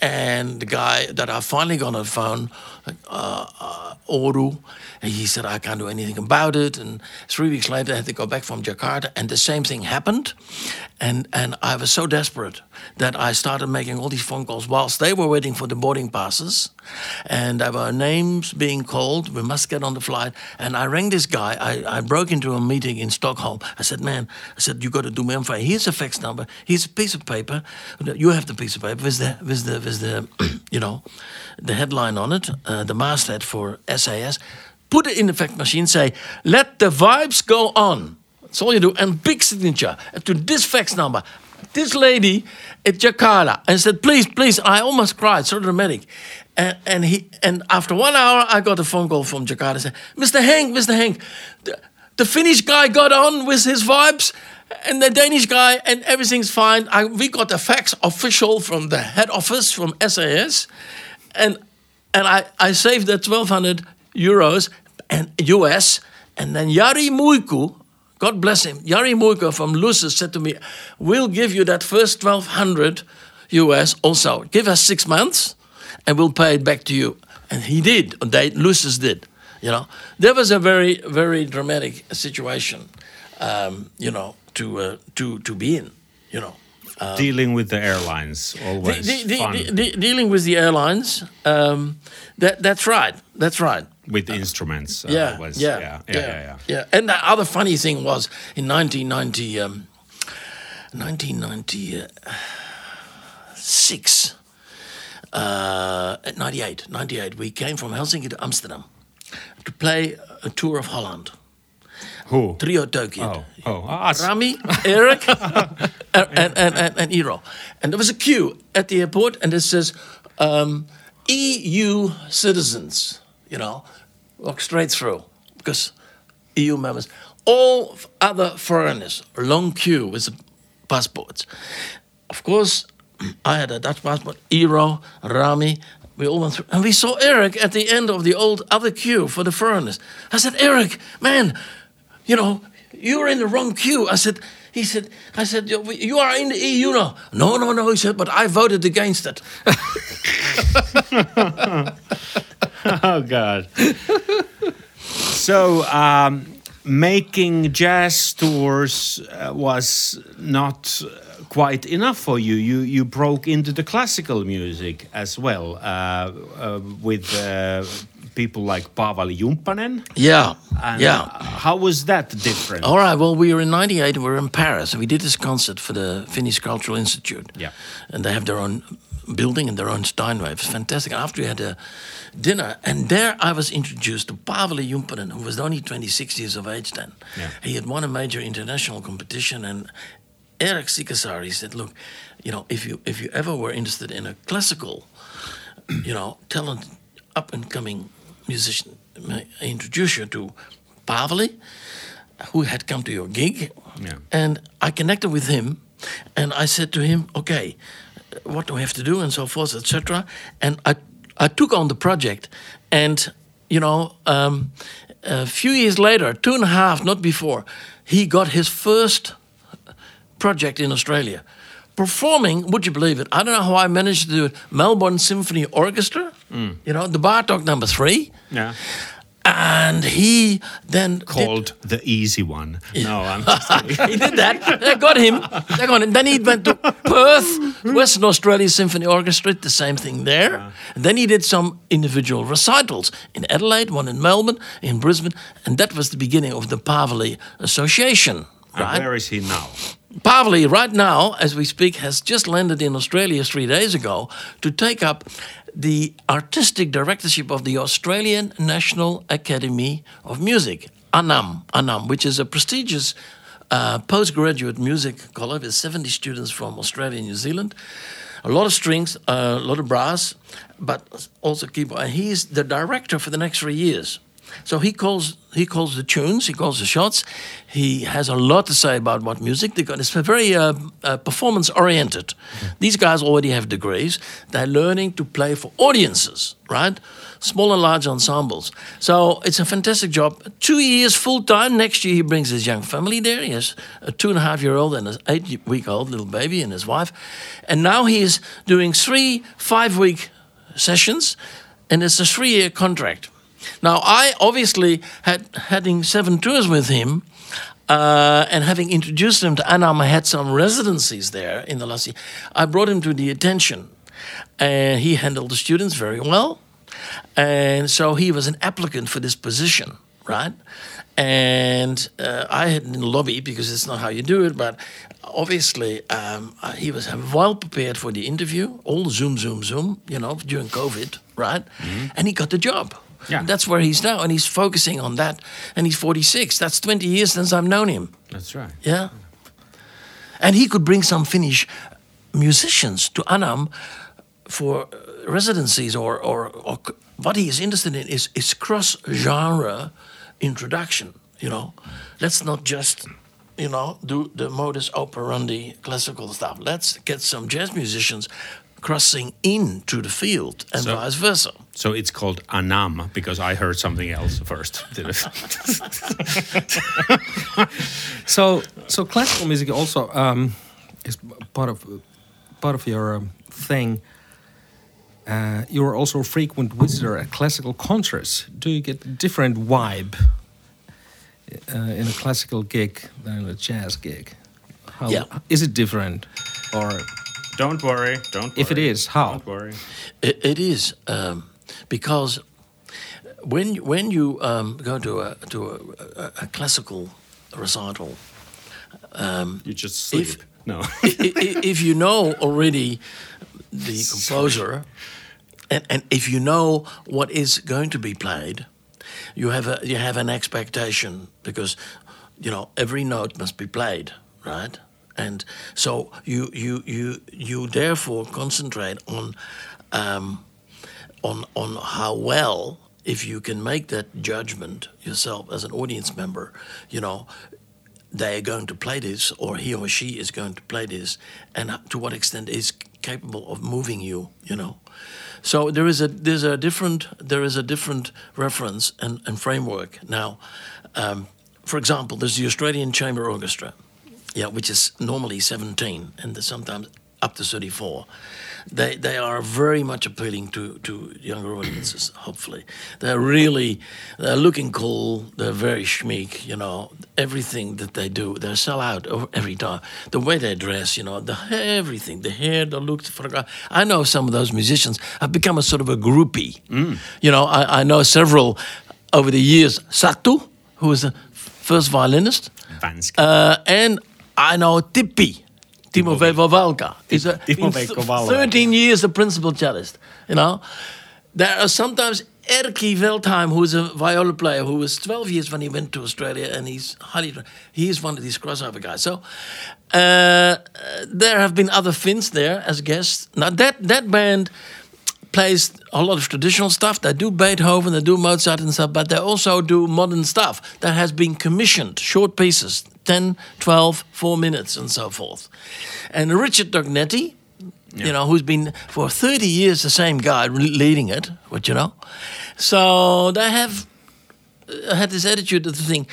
and the guy that I finally got on the phone, uh, uh, Oru, he said, I can't do anything about it. And three weeks later, I had to go back from Jakarta, and the same thing happened. And, and I was so desperate that I started making all these phone calls whilst they were waiting for the boarding passes. And there were names being called. We must get on the flight. And I rang this guy. I, I broke into a meeting in Stockholm. I said, Man, I said, you got to do me a favor. Here's a fax number. Here's a piece of paper. You have the piece of paper with the, with the, with the you know, the headline on it, uh, the masthead for SAS put it in the fax machine, say, let the vibes go on. That's all you do. And big signature to this fax number. This lady at Jakarta and said, please, please, I almost cried, so dramatic. And, and he and after one hour, I got a phone call from Jakarta saying, Mr. Hank, Mr. Hank, the, the Finnish guy got on with his vibes and the Danish guy, and everything's fine. I, we got a fax official from the head office from SAS, and and I, I saved that 1200 euros and US. And then Jari Muikku, God bless him, Jari Muikku from Lucis said to me, We'll give you that first 1200 US also. Give us six months and we'll pay it back to you. And he did, they, Lucis did. You know, there was a very, very dramatic situation, um, you know, to, uh, to, to be in, you know. Um, dealing with the airlines, always de- de-. De- dealing with the airlines, um, that, that's right, that's right with instruments. Uh, yeah, was, yeah, yeah, yeah, yeah, yeah. And the other funny thing was in 1990, um, 1996, uh, 98, 98, we came from Helsinki to Amsterdam to play a tour of Holland. Who? Trio Töykeät. Oh, oh, us. Rami, Eric, and, and, and, and Iiro. And there was a queue at the airport, and it says um, EU citizens, you know walk straight through because EU members. All other foreigners, long queue with passports. Of course, I had a Dutch passport, Iiro, Rami. We all went through, and we saw Eric at the end of the old other queue for the foreigners. I said, Eric, man, you know, you were in the wrong queue. I said, he said, I said, you are in the EU now. No, no, no, he said, but I voted against it. oh God. so um, making jazz tours uh, was not quite enough for you. You you broke into the classical music as well uh, uh, with uh, people like Paavali Jumppanen. Yeah, and yeah. How was that different? All right. Well, we were in '98. We were in Paris. We did this concert for the Finnish Cultural Institute. Yeah, and they have their own building and their own Steinway. It was fantastic. After we had a dinner, and there I was introduced to Paavali Jumppanen, who was only 26 years of age then. Yeah. He had won a major international competition, and Eric Sikasari said, "Look, you know, if you if you ever were interested in a classical, you know, talent, up and coming musician, I introduce you to Paavali, who had come to your gig, yeah. and I connected with him, and I said to him, okay." What do we have to do and so forth, etc. And I, I took on the project, and you know, um, a few years later, two and a half, not before, he got his first project in Australia. Performing, would you believe it? I don't know how I managed to do it. Melbourne Symphony Orchestra, mm. you know, the Bartok number three. Yeah and he then called did, the easy one. No, I'm just he did that. They got him. They got him. Then he went to Perth, Western Australia Symphony Orchestra, the same thing there. Yeah. And then he did some individual recitals in Adelaide, one in Melbourne, in Brisbane, and that was the beginning of the Paavali Association. Right? And where is he now? Paavali, right now, as we speak, has just landed in Australia three days ago to take up the artistic directorship of the Australian National Academy of Music, ANAM, ANAM, which is a prestigious uh, postgraduate music college with 70 students from Australia and New Zealand. A lot of strings, uh, a lot of brass, but also keyboard. And he's the director for the next three years. So he calls he calls the tunes, he calls the shots. He has a lot to say about what music they got. It's very uh, uh, performance oriented. These guys already have degrees. They're learning to play for audiences, right? Small and large ensembles. So it's a fantastic job. Two years full time. Next year he brings his young family there. He has a two and a half year old and an eight week old little baby and his wife. And now he is doing three five week sessions, and it's a three year contract. Now, I obviously had having seven tours with him. Uh, and having introduced him to ANAM, I had some residencies there in the last year. I brought him to the attention, and he handled the students very well. And so he was an applicant for this position, right? And uh, I had in the lobby because it's not how you do it, but obviously um, uh, he was well prepared for the interview, all Zoom, Zoom, Zoom, you know, during COVID, right? Mm-hmm. And he got the job. Yeah. That's where he's now, and he's focusing on that. And he's 46. That's 20 years since I've known him. That's right. Yeah. And he could bring some Finnish musicians to ANAM for uh, residencies or, or, or what he is interested in is, is cross genre introduction. You know, let's not just you know do the modus operandi classical stuff. Let's get some jazz musicians crossing into the field and so, vice versa. So it's called ANAM because I heard something else first. so so classical music also um, is part of part of your um, thing. Uh, you are also a frequent visitor at classical concerts. Do you get a different vibe uh, in a classical gig than a jazz gig? How, yeah. Is it different, or don't worry. Don't. Worry. If it is, how? Don't worry. it, it is um, because when when you um, go to a to a, a, a classical recital, um, you just sleep. If, no. if, if you know already the composer, and, and if you know what is going to be played, you have a you have an expectation because you know every note must be played, right? And so you you you you therefore concentrate on um, on on how well if you can make that judgment yourself as an audience member, you know, they are going to play this, or he or she is going to play this, and to what extent is capable of moving you, you know. So there is a there's a different there is a different reference and, and framework now. Um, for example, there's the Australian Chamber Orchestra yeah, which is normally 17 and sometimes up to 34. They, they are very much appealing to, to younger audiences, hopefully. They're really, they're looking cool, they're very schmeek, you know, everything that they do, they sell out every time. The way they dress, you know, the everything, the hair, the look. I know some of those musicians have become a sort of a groupie. Mm. You know, I, I know several over the years. Satu, who was the first violinist. Uh, and I know Tippi. Timo Veikko Valve is a Veikko 13 years a principal cellist. You know, there are sometimes Erkki Veltheim, who is a viola player who was 12 years when he went to Australia, and he's highly he's one of these crossover guys. So uh, there have been other Finns there as guests. Now that that band plays a lot of traditional stuff. They do Beethoven, they do Mozart and stuff, but they also do modern stuff that has been commissioned, short pieces, 10, 12, 4 minutes, and so forth. And Richard Tognetti, yeah. you know, who's been for 30 years the same guy leading it, what you know. So they have uh, had this attitude of the thing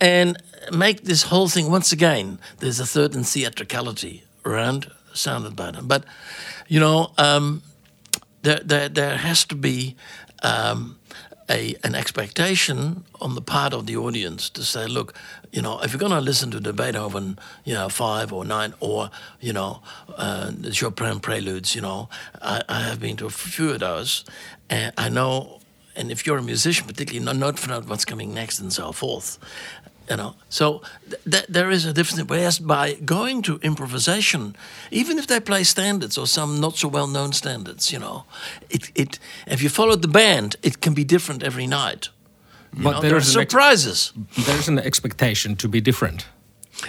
and make this whole thing once again. There's a certain theatricality around sounded by them. But, you know, um, there, there, there has to be um, a, an expectation on the part of the audience to say, look, you know, if you're going to listen to the Beethoven, you know, five or nine, or you know, uh, Chopin preludes, you know, I, I, have been to a few of those, and I know. And if you're a musician, particularly, not note for note what's coming next and so forth you know so th- th- there is a difference whereas by going to improvisation even if they play standards or some not so well known standards you know it, it if you follow the band it can be different every night you but know, there are surprises ex- there's an expectation to be different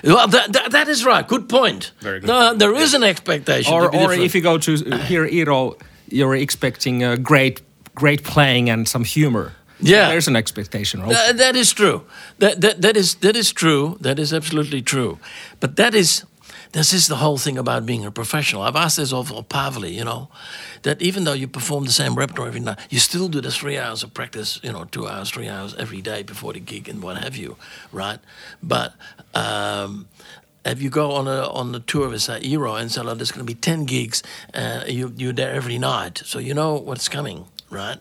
well, that, that, that is right. Good point. Very good. No, there is an expectation. Or, or if you go to uh, hear Eero, you're expecting a great, great playing and some humor. Yeah. there's an expectation. Th- that is true. That, that that is that is true. That is absolutely true. But that is this is the whole thing about being a professional. I've asked this of Paavali, you know, that even though you perform the same repertoire every night, you still do the three hours of practice, you know, two hours, three hours every day before the gig and what have you, right? But um, if you go on a on the tour with say Eero and say, oh, there's going to be ten gigs, uh, you you're there every night, so you know what's coming, right?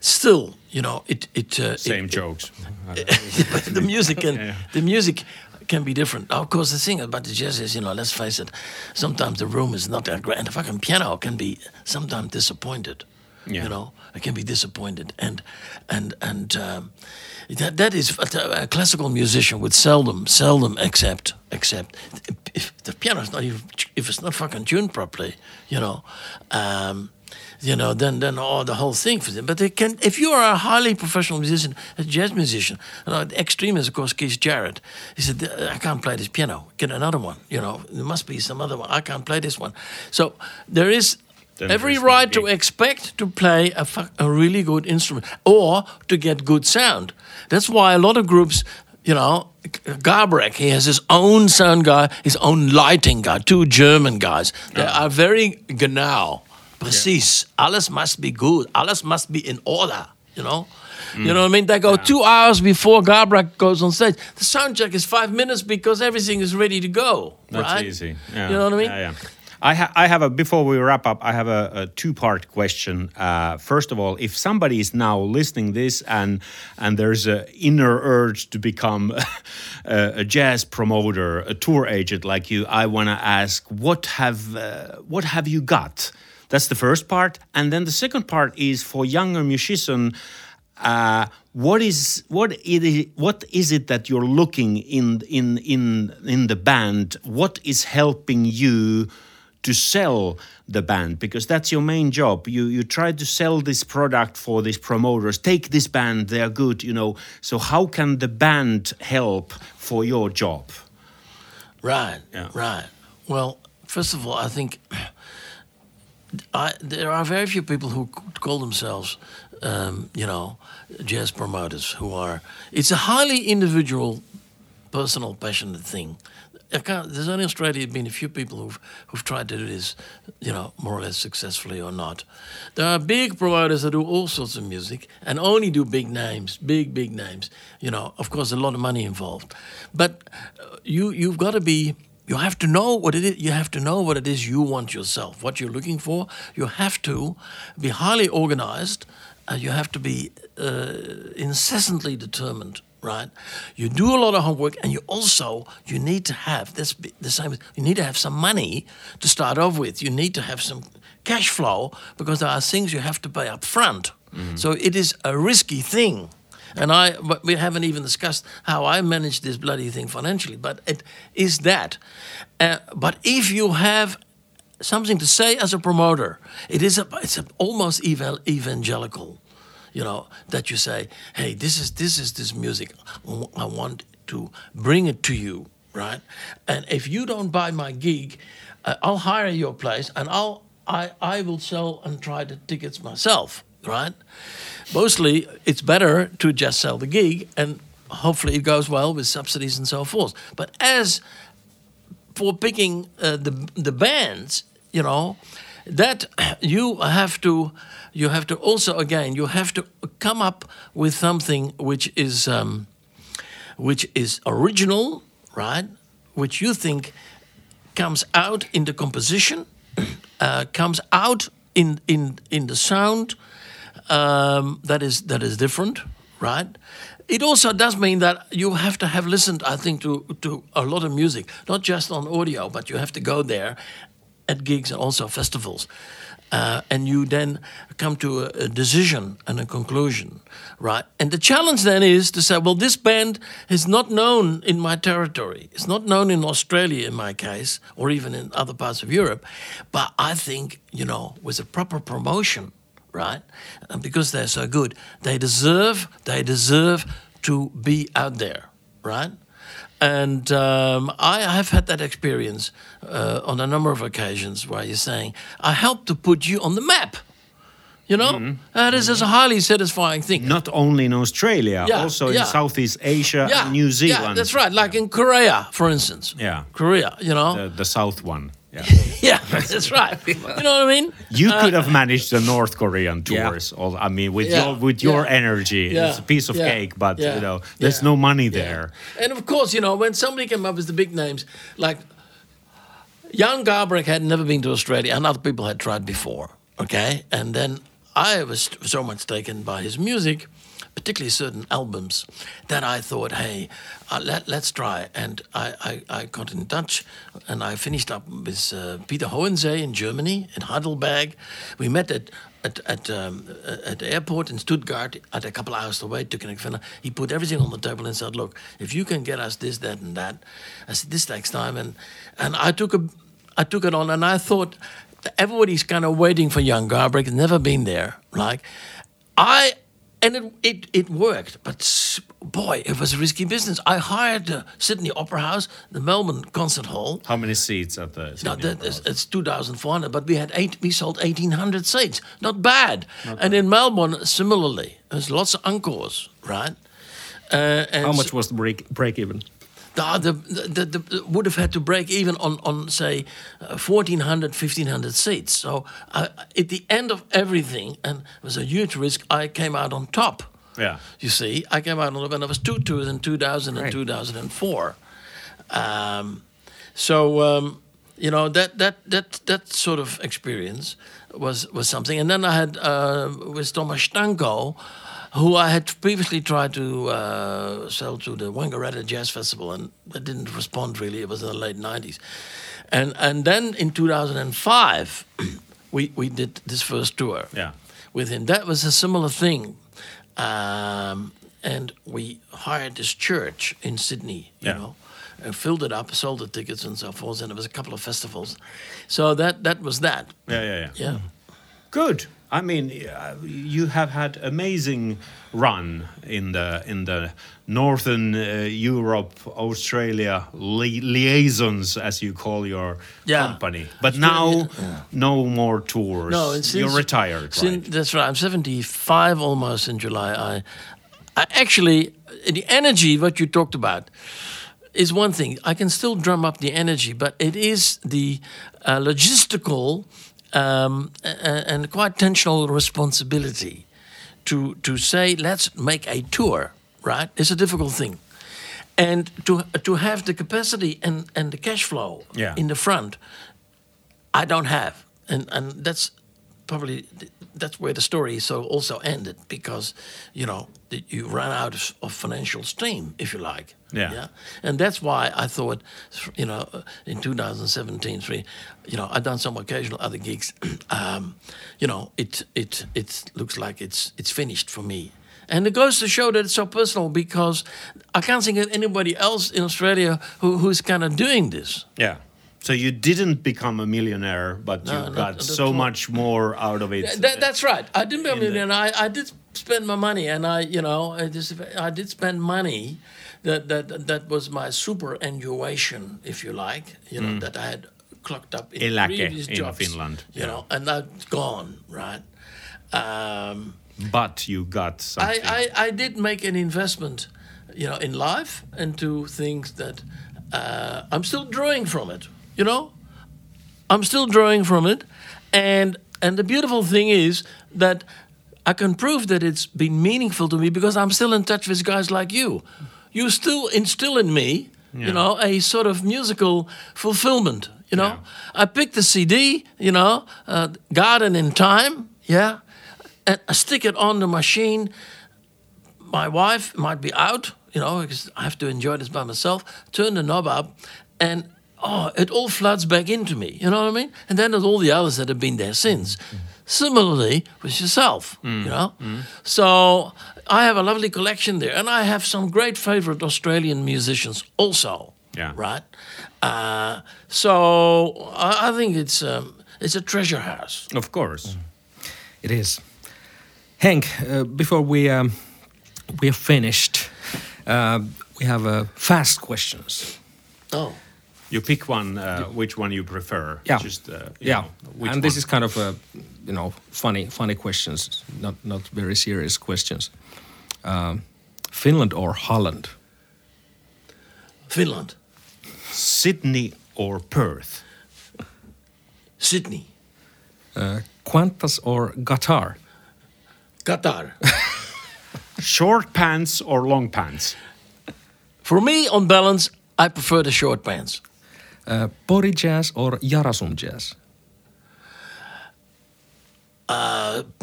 Still, you know, it it uh, Same it, jokes. but the music can the music can be different. Of course, the thing about the jazz is, you know, let's face it, sometimes the room is not that great. And the fucking piano can be sometimes disappointed. Yeah. You know, it can be disappointed, and and and um, that that is a classical musician would seldom seldom accept accept if the piano is not even if it's not fucking tuned properly. You know. Um, you know, then then all the whole thing for them. But they can, if you are a highly professional musician, a jazz musician, you know, extreme is of course Keith Jarrett. He said, "I can't play this piano. Get another one. You know, there must be some other one. I can't play this one." So there is. Then Every right to expect to play a, a really good instrument or to get good sound. That's why a lot of groups, you know, Garbarek, he has his own sound guy, his own lighting guy, two German guys. They are very genau. Precies. Alles must be good. Alles must be in order, you know? You know what I mean? They go two hours before Garbarek goes on stage. The sound check is five minutes because everything is ready to go. That's right? easy. Yeah. You know what I mean? Yeah, yeah. I, ha- I have a before we wrap up. I have a, a two-part question. Uh, first of all, if somebody is now listening this and and there's an inner urge to become a, a jazz promoter, a tour agent like you, I want to ask, what have uh, what have you got? That's the first part, and then the second part is for younger musician. Uh, what is what it is, what is it that you're looking in in in in the band? What is helping you to sell the band? Because that's your main job. You you try to sell this product for these promoters. Take this band; they are good, you know. So how can the band help for your job? Right. Yeah. Right. Well, first of all, I think I, there are very few people who call themselves, um, you know, jazz promoters who are. It's a highly individual, personal, passionate thing. There's only Australia been a few people who've who've tried to do this, you know, more or less successfully or not. There are big promoters that do all sorts of music and only do big names, big big names. You know, of course, a lot of money involved, but uh, you you've got to be. You have to know what it is. You have to know what it is you want yourself, what you're looking for. You have to be highly organized. Uh, you have to be uh, incessantly determined right? You do a lot of homework, and you also you need to have this. The same. You need to have some money to start off with. You need to have some cash flow because there are things you have to pay up front. So it is a risky thing. And I, we haven't even discussed how I manage this bloody thing financially. But it is that. Uh, but if you have something to say as a promoter, it is a, it's a, almost eval, evangelical you know that you say hey this is this is this music i want to bring it to you right and if you don't buy my gig uh, i'll hire your place and i'll i i will sell and try the tickets myself right mostly it's better to just sell the gig and hopefully it goes well with subsidies and so forth. But as for picking uh, the the bands you know that you have to you have to also again you have to come up with something which is um, which is original right? Which you think comes out in the composition uh, comes out in in in the sound um, that is that is different right it also does mean that you have to have listened i think to to a lot of music not just on audio but you have to go there at gigs and also festivals. Uh, and you then come to a, a, decision and a conclusion, right? And the challenge then is to say, well, this band is not known in my territory. It's not known in Australia, in my case, or even in other parts of Europe. But I think, you know, with a proper promotion, right? And because they're so good, they deserve, they deserve to be out there, right? And um, I have had that experience uh, on a number of occasions where you're saying, I helped to put you on the map. You know, Mm-hmm. that is a highly satisfying thing. Not only in Australia, Yeah, also in. Southeast Asia yeah, and New Zealand. Yeah, that's right. Like in Korea, for instance. Yeah. Korea. You know. The, the South one. Yeah. yeah, that's right. You know what I mean? You uh, could have managed the North Korean tours. All, I mean, with Yeah, your with your yeah, energy, yeah, it's a piece of yeah, cake. But yeah, you know, there's yeah, no money Yeah. there. And of course, you know, when somebody came up with the big names, like Jan Garbarek had never been to Australia, and other people had tried before. Okay, and then I was so much taken by his music, particularly certain albums, that I thought, hey, uh, let, let's try. And I, I, I got in touch, and I finished up with uh, Peter Hohensee in Germany, in Heidelberg. We met at at at, um, at the airport in Stuttgart, at a couple hours away, an fella. He put everything on the table and said, "Look, if you can get us this, that, and that," I said, "This takes time." And and I took a, I took it on, and I thought everybody's kind of waiting for Jan Garbarek. Never been there, like I. And it, it, it worked, but boy, it was a risky business. I hired the Sydney Opera House, the Melbourne Concert Hall, How many seats at the? no, that House? it's 2,400, but we had eight. We sold 1,800 seats. Not bad. and in Melbourne, similarly, there's lots of encores, right? Uh, and How much was the break break even? The, the, the, would have had to break even on, on say, uh, 1,400, 1,500 seats. So uh, at the end of everything, and it was a huge risk, I came out on top. Yeah. You see, I came out on top, and there was two 2 in 2000 and 2004. Um, so um, you know that that that that sort of experience was was something. And then I had uh, with Tomasz Stańko, who I had previously tried to uh, sell to the Wangaratta Jazz Festival, and that didn't respond really. It was in the late '90s, and and then in 2005, we we did this first tour Yeah. with him. That was a similar thing. Um, and we hired this church in Sydney, you Yeah. know, and filled it up, sold the tickets and so forth. And there was a couple of festivals. So that that was that. Yeah, yeah, yeah. Yeah. Good. I mean, uh, you have had amazing run in the in the northern uh, Europe, Australia li- liaisons, as you call your Yeah. company. But now, really- no more tours. No, since, you're retired, since- right? That's right. I'm 75 almost in July. I, I actually, the energy, what you talked about, is one thing. I can still drum up the energy, but it is the uh, logistical um, and quite tensional responsibility to to say, let's make a tour. Right, it's a difficult thing, and to to have the capacity and and the cash flow Yeah. in the front I don't have, and and that's probably that's where the story so also ended because you know you run out of, of financial steam, if you like. Yeah. and that's why I thought, you know, in 2017, three, you know, I've done some occasional other gigs. um, you know, it it it looks like it's it's finished for me. And it goes to show that it's so personal because I can't think of anybody else in Australia who, who's kind of doing this. Yeah. So you didn't become a millionaire, but No, you not- got not so all. much more out of it. That, that's right. I didn't become the- and I, I did spend my money, and I, you know, I just I did spend money. That that that was my superannuation, if you like. You know that I had clocked up in Eläke previous in jobs. Finland, You yeah. know, and that's gone, right? Um, but you got I, something. I, I did make an investment, you know, in life into things that uh, I'm still drawing from it. You know, I'm still drawing from it, and and the beautiful thing is that I can prove that it's been meaningful to me because I'm still in touch with guys like you. You still instill in me, you know, a sort of musical fulfillment. You know, I picked the CD, you know, uh, Garden in Time, yeah, and I stick it on the machine. My wife might be out, you know, because I have to enjoy this by myself. Turn the knob up, and oh, it all floods back into me. You know what I mean? And then there's all the others that have been there since. Mm-hmm. Similarly with yourself, mm. you know. Mm. So I have a lovely collection there, and I have some great favorite Australian musicians also. Yeah. Right. Uh, so I, I think it's um, it's a treasure house. of course. It is. Hank, uh, before we um, we are finished, uh, we have uh, fast questions. Oh. You pick one, uh, which one you prefer. Yeah. Just, uh, you yeah. know, which and this one. is kind of a, you know, funny, funny questions, not not very serious questions. Um, Finland or Holland? Finland, Sydney or Perth. Sydney, Uh, Qantas or Qatar? Qatar. Short pants or long pants. For me, on balance, I prefer the short pants. Uh, Pori Jazz or Jarasum Jazz?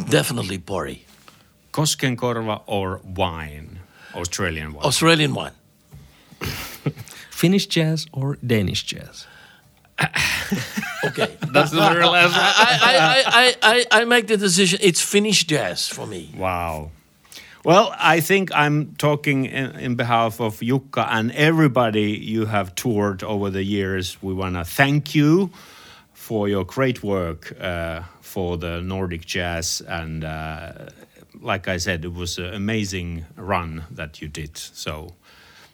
Definitely Pori. Koskenkorva or wine. Australian wine. Australian wine. Finnish Jazz or Danish Jazz? Okay, that's the very last one. I, I, I, I, I, I make the decision. It's Finnish jazz for me. Wow. Well, I think I'm talking in, in behalf of Jukka and everybody you have toured over the years. We want to thank you for your great work uh, for the Nordic jazz. And uh, like I said, it was an amazing run that you did. So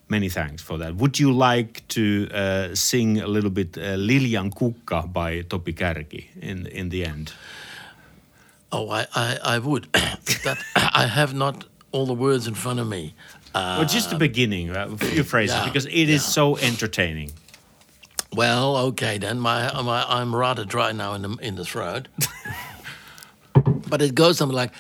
many thanks for that. Would you like to uh, sing a little bit uh, Lilian Kukka by Topi Kärki in, in the end? Oh, I, I, I would. that I have not all the words in front of me. Uh, Well, just the beginning, uh, a few phrases, yeah, because it is so entertaining. well, okay then. My, my I'm rather dry now in the in the throat. but it goes something like.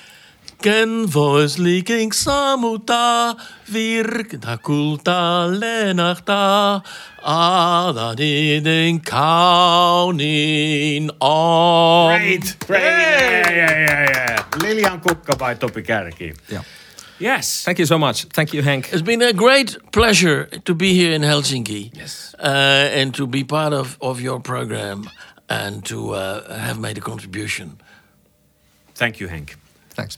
Ken voice leaking samuta, virkta kulta lenahta, adadiden kaunin on. Great, great, yeah, yeah, yeah, yeah. Lilian Kukka by Topi Kärki. Yeah. Yes. Thank you so much. Thank you, Hank. It's been a great pleasure to be here in Helsinki. Yes. Uh, and to be part of, of your program and to uh, have made a contribution. Thank you, Hank. Thanks.